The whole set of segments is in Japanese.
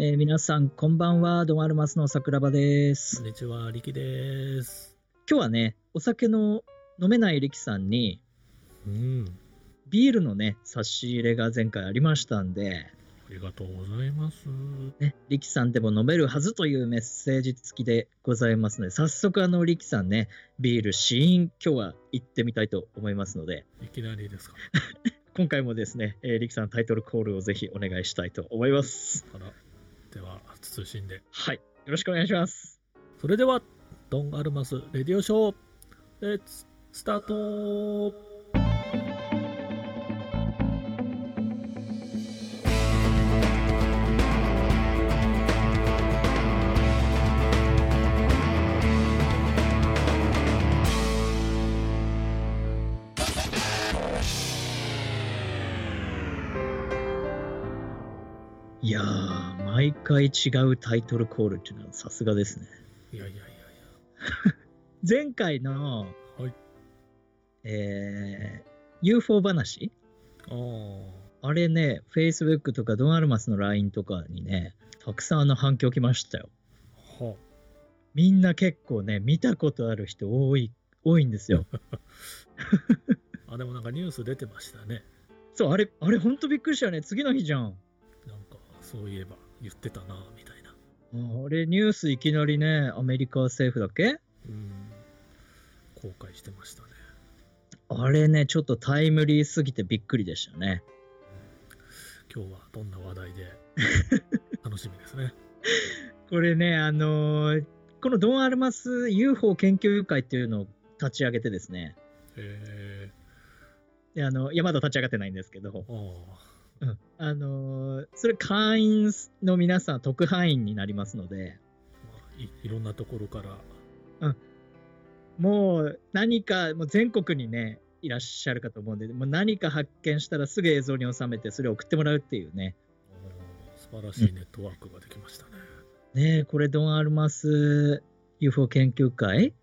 えー皆さん、こんばんは。ドンアルマスの桜庭ですこん。にちは、力です。今日はね、お酒の飲めない力さんに、うん。ビールのね、差し入れが前回ありましたんで、ありがとうございます。ね、力さんでも飲めるはずというメッセージ付きでございますので、早速、あの、力さんね、ビール試飲、今日は行ってみたいと思いますので、いきなりですか？今回もですね、えー、力さんタイトルコールをぜひお願いしたいと思います。あら。では、謹んで。はい。よろしくお願いします。それでは、ドン・アルマス・レディオショー、レッツ・スタートいやー、毎回違うタイトルコールっていうのはさすがですね。いやいやいやい 前回の、や。はい。えー UFO 話？ああ。あれね、Facebook とかドンアルマスの LINE とかにね、たくさんあの反響来ましたよ。はみんな結構ね、見たことある人多い、多いんですよ。あ、でもなんかニュース出てましたね。そう、あれ、あれほんとびっくりしたよね。次の日じゃん。なんか、そういえば言ってたな、みたいな。あれ、ニュースいきなりね、アメリカ政府だっけ？うん。後悔してましたね。あれね、ちょっとタイムリーすぎてびっくりでしたね。今日はどんな話題で？楽しみですね。これね、あのーこのドンアルマス UFO 研究会っていうのを立ち上げてですね、えであのいやまだ立ち上がってないんですけど、うん。あのーそれ会員の皆さん特派員になりますので、あ、まあい、いろんなところから。もう何かもう全国にね、いらっしゃるかと思うんで、もう何か発見したらすぐ映像に収めて、それを送ってもらうっていうね。素晴らしいネットワークができましたね。ねえ、これドンアルマス UFO 研究会？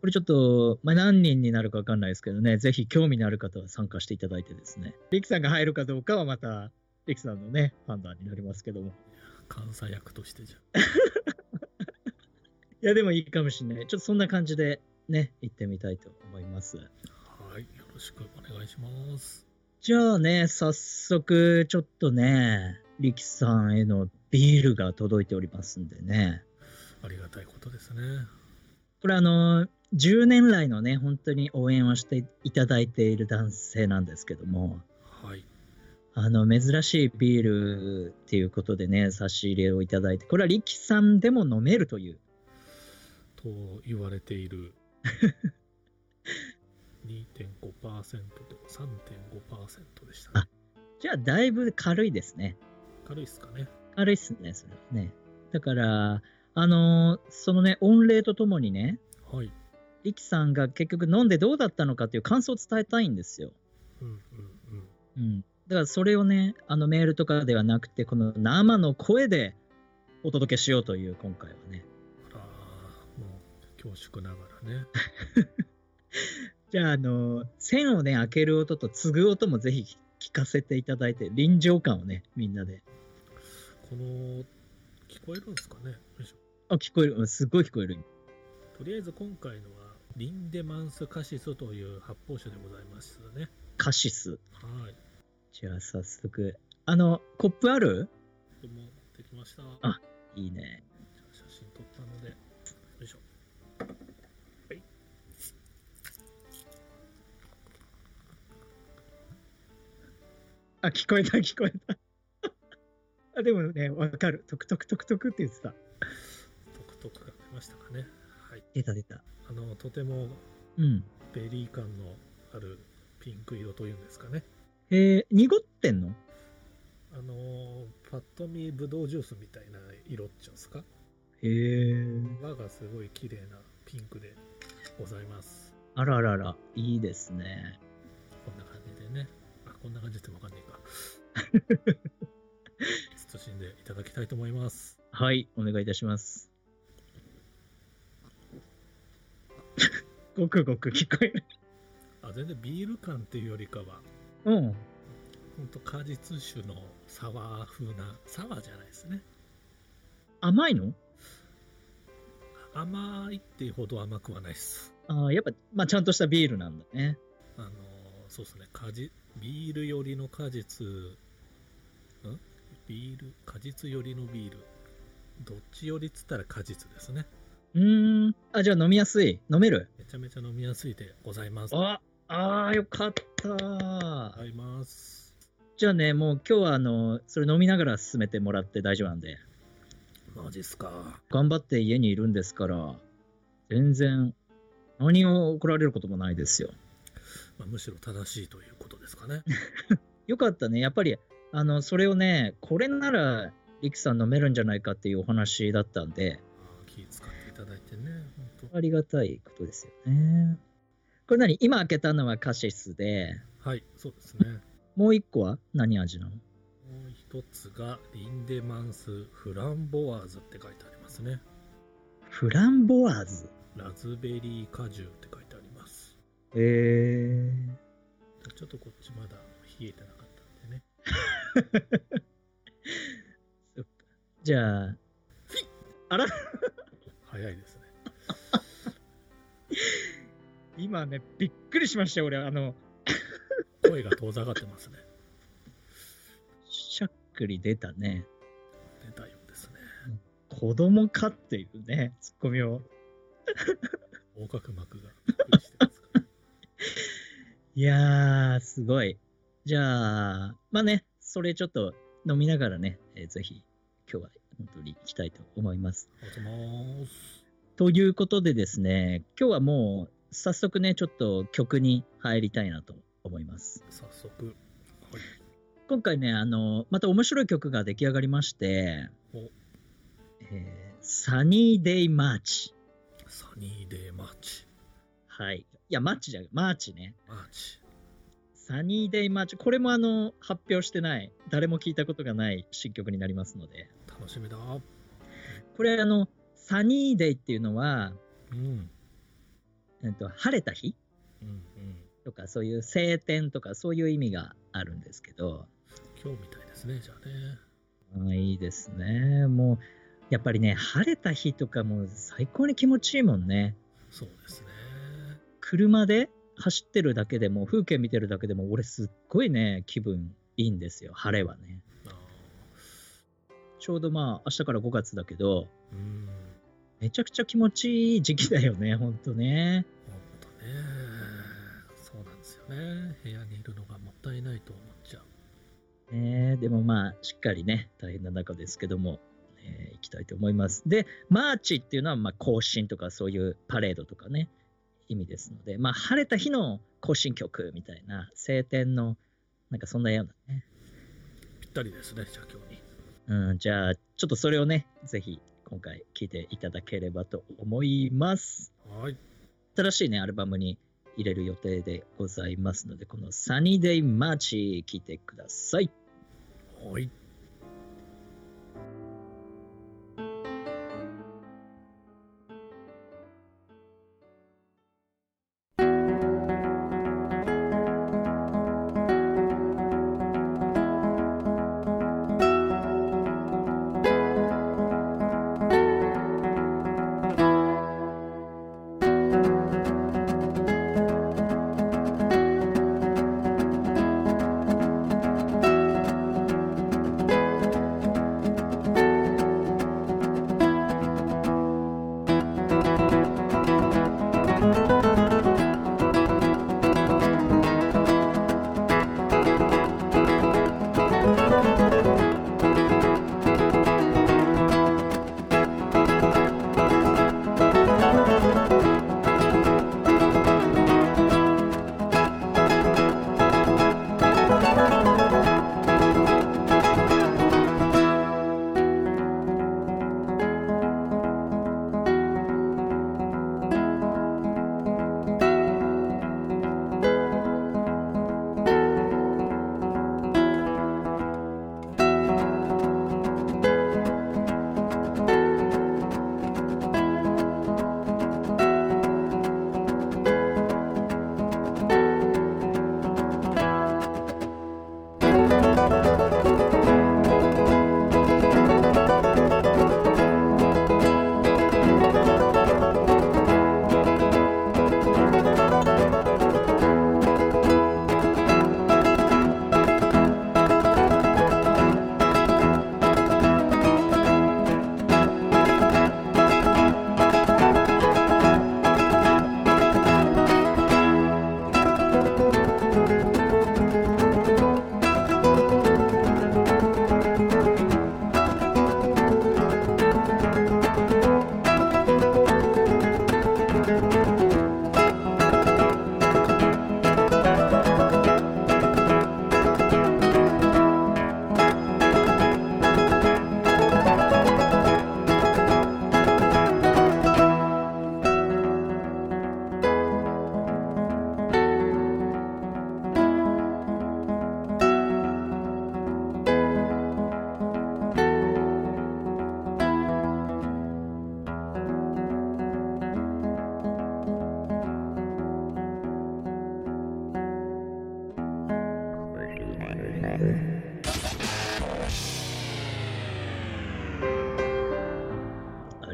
これちょっと、まあ、何人になるか分かんないですけどね、ぜひ興味のある方は参加していただいてですね、リキさんが入るかどうかはまた、リキさんのね、判断になりますけども。監査役としてじゃ。いや、でもいいかもしれない。ちょっとそんな感じでね、行ってみたいと思います。はい、よろしくお願いします。じゃあね、早速、ちょっとね、リキさんへのビールが届いておりますんでね。ありがたいことですね。これあの、10年来のね、本当に応援をしていただいている男性なんですけども、はい。あの、珍しいビールっていうことでね、差し入れをいただいて、これは力さんでも飲めるという。と言われている 2.5%と3.5%でしたね。じゃあ、だいぶ軽いですね。軽いっすかね。軽いっすね、それはね。だから、あの、そのね、御礼とともにね、はい。力さんが結局飲んでどうだったのかっていう感想を伝えたいんですよ。うんうんうん。うん。だからそれをね、あのメールとかではなくて、この生の声でお届けしようという今回はね。あら、もう恐縮ながらね。じゃあ、あの、線をね、開ける音と継ぐ音もぜひ聞かせていただいて、臨場感をね、みんなで。この、聞こえるんですかね？あ、聞こえる。うんすごい聞こえる。とりあえず今回のは、リンデマンスカシスという発泡酒でございますね。カシス。はい。じゃあ、早速。あの、コップある？でも、できました。あいいね。写真撮ったので、よいしょ。はい。あ、聞こえた、聞こえた。あ、でもね、わかる。トクトクトクトクって言ってた。トクトクが出ましたかね。はい。出た出た。あの、とてもうん。ベリー感のあるピンク色というんですかね。えー、濁ってんの？あの、パッと見ブドウジュースみたいな色っちゃうんですか？へえ。輪がすごい綺麗なピンクでございます。あららら、いいですね。こんな感じでね。あ、こんな感じってわかんないか。慎んでいただきたいと思います。はい、お願いいたします。ごくごく聞こえる。あ全然ビール感っていうよりかは、うん。ほんと果実酒のサワー風な、サワーじゃないですね。甘いの？甘いっていうほど甘くはないです。ああ、やっぱ、まあ、ちゃんとしたビールなんだね。あのーそうですね、果実、ビール寄りの果実、ん？ビール、果実寄りのビール。どっち寄りっつったら果実ですね。うーん。あ、じゃあ飲みやすい。飲める？めちゃめちゃ飲みやすいでございます。あ、ああ、よかった。ます。じゃあね、もう今日はあの、それ飲みながら進めてもらって大丈夫なんで、マジっすか。頑張って家にいるんですから、全然、何を怒られることもないですよ。まあ、むしろ正しいということですかね。よかったね。やっぱり、あの、それをね、これなら、リクさん飲めるんじゃないかっていうお話だったんで、ありがたいことですよね。これ何？今開けたのはカシスで、当。はい、そうですね。もう一個は何味なの？もう一つが、リンデマンス・フランボワーズって書いてありますね。フランボワーズ？ラズベリー果汁って書いてあります。へえちょっとこっちまだ冷えてなかったんでね。そっか。じゃあ、あら早いです今ね、びっくりしましたよ、俺。あの、声が遠ざかってますね。しゃっくり出たね。出たようですね。子供かっていうね、ツッコミを。横隔膜が。いやー、すごい。じゃあ、まあね、それちょっと飲みながらね、えーぜひ今日は本当に行きたいと思います。ということでですね、今日はもう早速ね、ちょっと曲に入りたいなと思います。早速。はい。今回ね、あの、また面白い曲が出来上がりまして、おえーサニーデイマーチ。サニーデーマーチ。はい。いや、マッチじゃマーチね。マーチ。サニーデイマーチ。これもあの、発表してない、誰も聞いたことがない新曲になりますので、楽しみだ。これあの、サニーデイっていうのは、うん。えっと、晴れた日？うんうん。とか、そういう晴天とか、そういう意味があるんですけど、今日みたいですね、じゃあね。あいいですね。もう、やっぱりね、晴れた日とかもう最高に気持ちいいもんね。そうですね。車で走ってるだけでも、風景見てるだけでも、俺すっごいね、気分いいんですよ、晴れはね。あちょうどまあ、明日から5月だけど、ーうん。めちゃくちゃ気持ちいい時期だよね、ほんとね。ほんとね。そうなんですよね。部屋にいるのがもったいないと思っちゃう。ねでもまあ、しっかりね、大変な中ですけども、えー行きたいと思います。で、マーチっていうのは、まあ、行進とかそういうパレードとかね、意味ですので、まあ、晴れた日の行進曲みたいな、晴天の、なんかそんなようなね。ぴったりですね、じゃあ今日に。うん、じゃあ、ちょっとそれをね、ぜひ今回聴いていただければと思います。はい。新しいね、アルバムに入れる予定でございますので、このサニーデイマーチ聴いてください。はい。「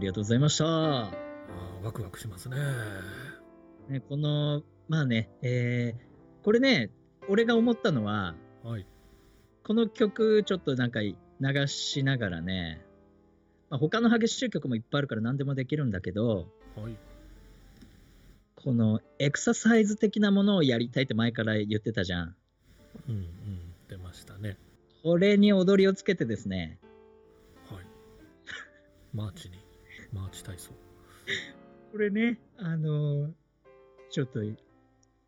りがとうございました。あーワクワクしますね。ね、この、まあね、えーこれね、俺が思ったのは、はい。この曲ちょっとなんか流しながらね、まあ、他の激しい曲もいっぱいあるから何でもできるんだけど、はい。このエクササイズ的なものをやりたいって前から言ってたじゃん。うんうん。出ましたね。これに踊りをつけてですね、はい。マーチに。マーチ体操。これね、あのーちょっと、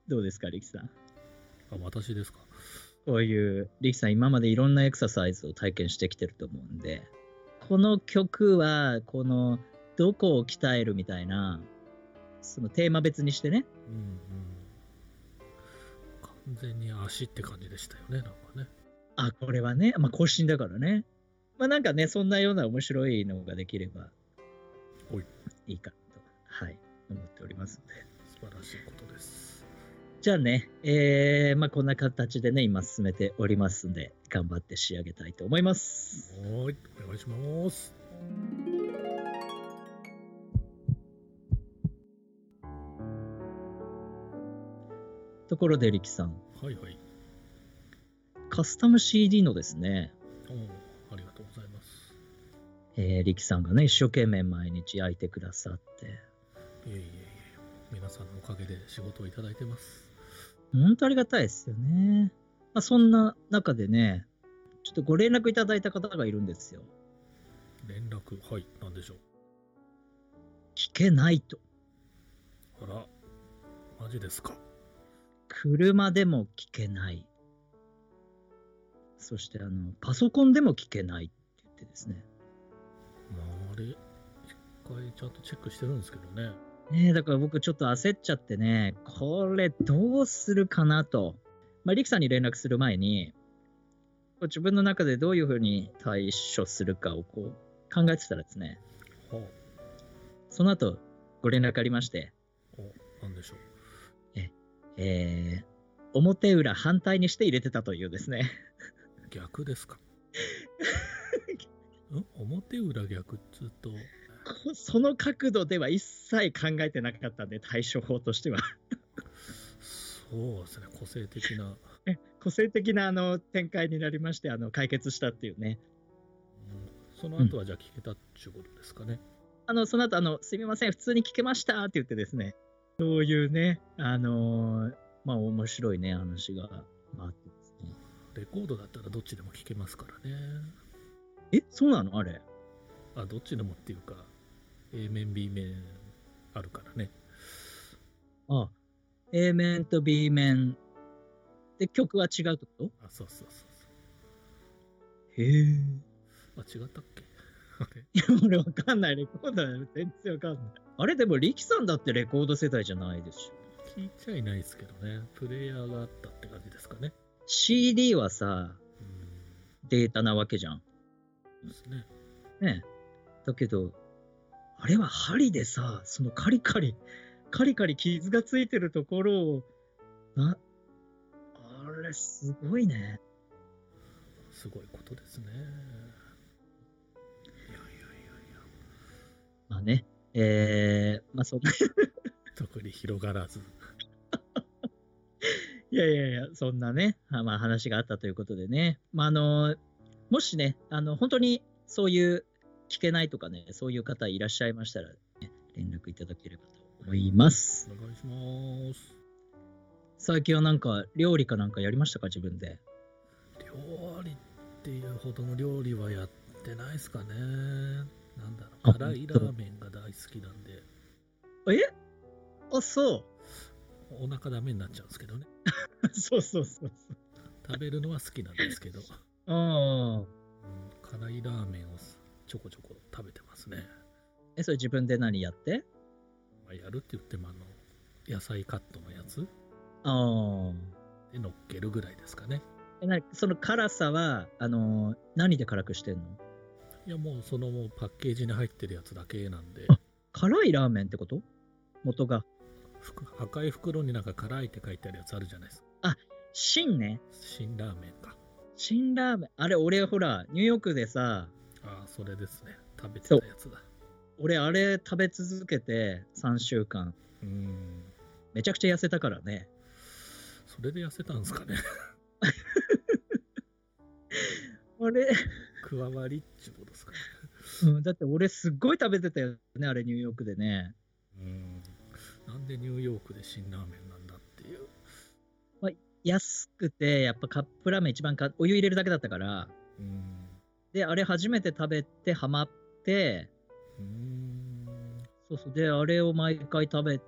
どうですか、リキさん？あ、私ですか？こういう、リキさん今までいろんなエクササイズを体験してきてると思うんで、この曲は、この、どこを鍛えるみたいな、そのテーマ別にしてね、うんうん。完全に足って感じでしたよね、なんかね。あ、これはね、まあ、更新だからね。まあ、なんかね、そんなような面白いのができればおいいいかと、はい、思っておりますので。素晴らしいことです。じゃあね、えー、まあ、こんな形でね、今進めておりますんで、頑張って仕上げたいと思います。はーい。お願いします。ところで、リキさん、はいはい。カスタム CD のですね、おーえー、リキさんがね、一生懸命毎日焼いてくださって、いえいえいえ。皆さんのおかげで仕事をいただいてます。本当ありがたいですよね。まあ、そんな中でね、ちょっとご連絡いただいた方がいるんですよ。連絡、はい。なんでしょう。聞けないと。あら。マジですか。車でも聞けない。そして、あの、パソコンでも聞けないって言ってですね。まあ、あれ、一回ちゃんとチェックしてるんですけどね。ねえ、だから僕ちょっと焦っちゃってね、これどうするかなと。まあ、リキさんに連絡する前に、自分の中でどういうふうに対処するかをこう考えてたらですね、はその後ご連絡ありまして、あ、お、なんでしょう。えー、表裏反対にして入れてたというですね。逆ですか？ん？表裏逆っつうと、その角度では一切考えてなかったんで、対処法としては。そうですね、個性的な。個性的なあの展開になりまして、あの解決したっていうね。うんその後はじゃあ聞けたっていうことですかね。あの、その後、あの、すみません、普通に聞けましたって言ってですね、そういうね、あのーまあ、面白いね、話が回ってですね。レコードだったらどっちでも聞けますからね。え、そうなの？あれ。あ、どっちでもっていうか、A 面、B 面あるからね。あ、A 面と B 面で曲は違うってこと？あ、そうそうそうへえ。そう。あ、違ったっけ？あれいや、俺わかんない。レコードは全然わかんない。あれ、でも、リキさんだってレコード世代じゃないでしょ。聞いちゃいないですけどね。プレイヤーがあったって感じですかね。CD はさ、うん。データなわけじゃん。ですね。ねだけど、あれは針でさ、そのカリカリ、カリカリ傷がついてるところを、な、あれすごいね。すごいことですね。いやいやいやいや。まあね、えー、まあそんな、特に広がらず。いやいやいや、そんなね、あまあ話があったということでね、まああの、もしね、あの、本当にそういう聞けないとかね、そういう方いらっしゃいましたら、ね、連絡いただければと思います。お願いします。最近はなんか料理かなんかやりましたか、自分で。料理っていうほどの料理はやってないですかね。なんだろあう。辛いラーメンが大好きなんで。え？あ、そお腹ダメになっちゃうんですけどね。う。そうそうそうそう。食べるのは好きなんですけど、ああ。うん辛いラーメンをちょこちょこ食べてますね。え、それ自分で何やって？まあ、やるって言ってもあの野菜カットのやつああ。で乗っけるぐらいですかね。え、なその辛さは、あのー何で辛くしてんの？いやもうそのもうパッケージに入ってるやつだけなんで、辛いラーメンってこと？元が。赤い袋になんか辛いって書いてあるやつあるじゃないですか。新ね。新ラーメンか。新ラーメン。あれ、俺、ほら、ニューヨークでさ、ああ、それですね。食べてたやつだ。俺、あれ食べ続けて3週間。うん。めちゃくちゃ痩せたからね。それで痩せたんですかね。あれ、加わりっちゅうことですかね。うん、だって俺、すっごい食べてたよね、あれ、ニューヨークでね。うん。なんでニューヨークで辛ラーメン。安くて、やっぱカップラーメン一番か、お湯入れるだけだったから。うん。で、あれ初めて食べて、ハマって、うん。そうそう。で、あれを毎回食べ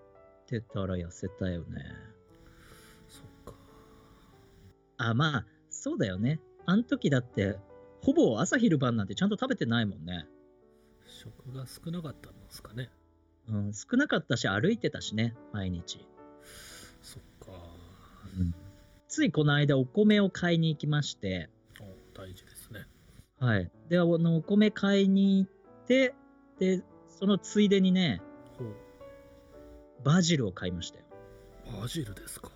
てたら痩せたよね。そっか。あ、まあ、そうだよね。あの時だって、ほぼ朝昼晩なんてちゃんと食べてないもんね。食が少なかったんですかね。うん、少なかったし、歩いてたしね、毎日。そっか。ついこの間、お米を買いに行きまして、お大事ですね。はい。で、あの、お米買いに行って、で、そのついでにね。バジルを買いましたよ。バジルですか？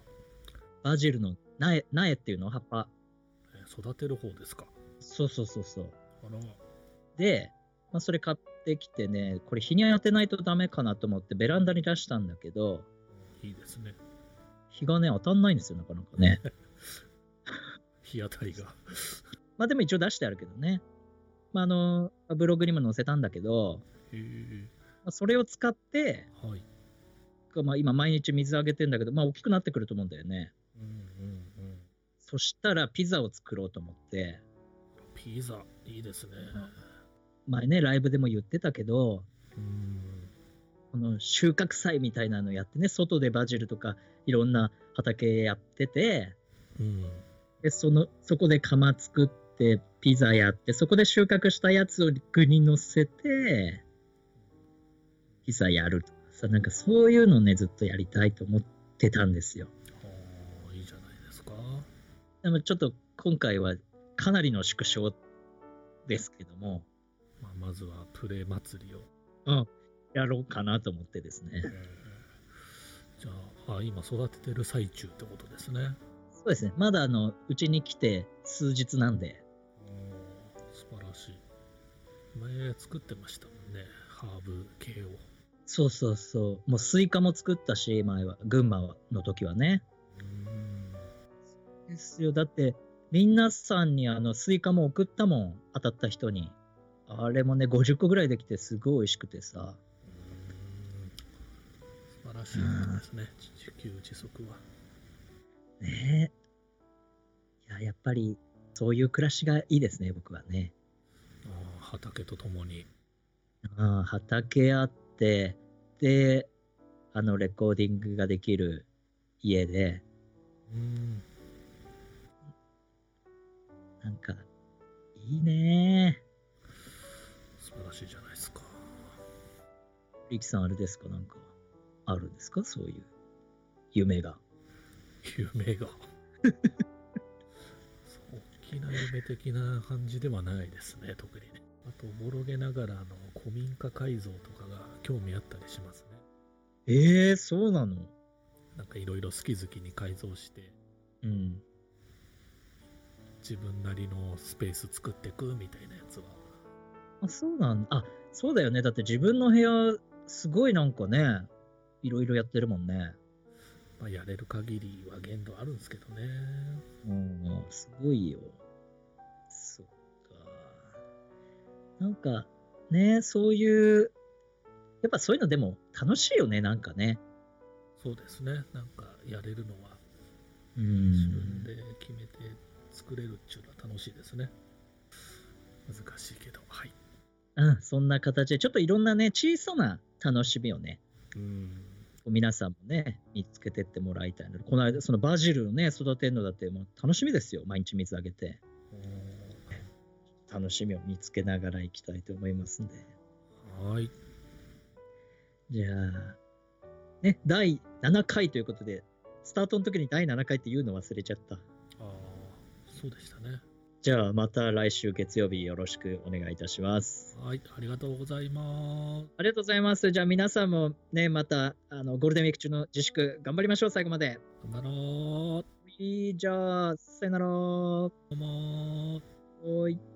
バジルの苗、苗っていうの？葉っぱ。えー育てる方ですか？そうそうそうそう。あら。で、まあ、それ買ってきてね、これ日に当てないとダメかなと思ってベランダに出したんだけど、いいですね。日がね、当たんないんですよ、なかなかね。日当たりが。まあでも一応出してあるけどね。まああの、ブログにも載せたんだけど。まあ、それを使って、はい。まあ、今毎日水あげてんだけど、まあ大きくなってくると思うんだよね。うんうんうん。そしたらピザを作ろうと思って、ピザ、いいですね。前ね、ライブでも言ってたけど、うん。この収穫祭みたいなのやってね、外でバジルとかいろんな畑やってて、うん。で、その、そこで釜作って、ピザやって、そこで収穫したやつを具に乗せて、ピザやるとかさ、なんかそういうのね、ずっとやりたいと思ってたんですよ。いいじゃないですか。でもちょっと今回はかなりの縮小ですけども、まあ、まずはプレ祭りを。うん、やろうかなと思ってですねえ。ーじゃああ、今育ててる最中ってことですね。そうですね。まだあの、うちに来て数日なんで、素晴らしい。前作ってましたもんね。ハーブ系を。そうそうそう。もうスイカも作ったし、前は、群馬の時はね。うん。ですよ。だって、皆さんにあの、スイカも送ったもん。当たった人に。あれもね、50個ぐらいできて、すごい美味しくてさ。しいですね。自給自足は。ねえ。いや、やっぱり、そういう暮らしがいいですね、僕はね。あー畑とともに。ああ畑あって、で、あの、レコーディングができる家で、うん。なんか、いいね素晴らしいじゃないですか。リキさん、あれですかなんか、あるんですか？そういう夢が。夢が。大きな夢的な感じではないですね、特にね。あと、おぼろげながら、あの、古民家改造とかが興味あったりしますね。ええー、そうなの？なんかいろいろ好き好きに改造して、うん。自分なりのスペース作っていくみたいなやつは。あ、そうなんあ、そうだよね。だって自分の部屋、すごいなんかね、いろいろやってるもんね。まあ、やれる限りは限度あるんですけどね。うん、すごいよ。そっか。なんか、ね、そういう、やっぱそういうのでも楽しいよね、なんかね。そうですね。なんかやれるのはう自分ん。で決めて作れるっていうのは楽しいですね。難しいけど、はい。うん、そんな形で、ちょっといろんなね、小さな楽しみをね、うん。皆さんもね、見つけてってもらいたいので、この間、そのバジルをね、育てるのだって、もう楽しみですよ。毎日水あげて。楽しみを見つけながら行きたいと思いますんで。はい。じゃあ、ね、第7回ということで、スタートの時に第7回って言うの忘れちゃった。ああ、そうでしたね。じゃあ、また来週月曜日よろしくお願いいたします。はい、ありがとうございます。ありがとうございます。じゃあ、皆さんもね、またあのゴールデンウィーク中の自粛頑張りましょう、最後まで。頑張ろいいじゃあ、さよなら。う。どうもー。おーい。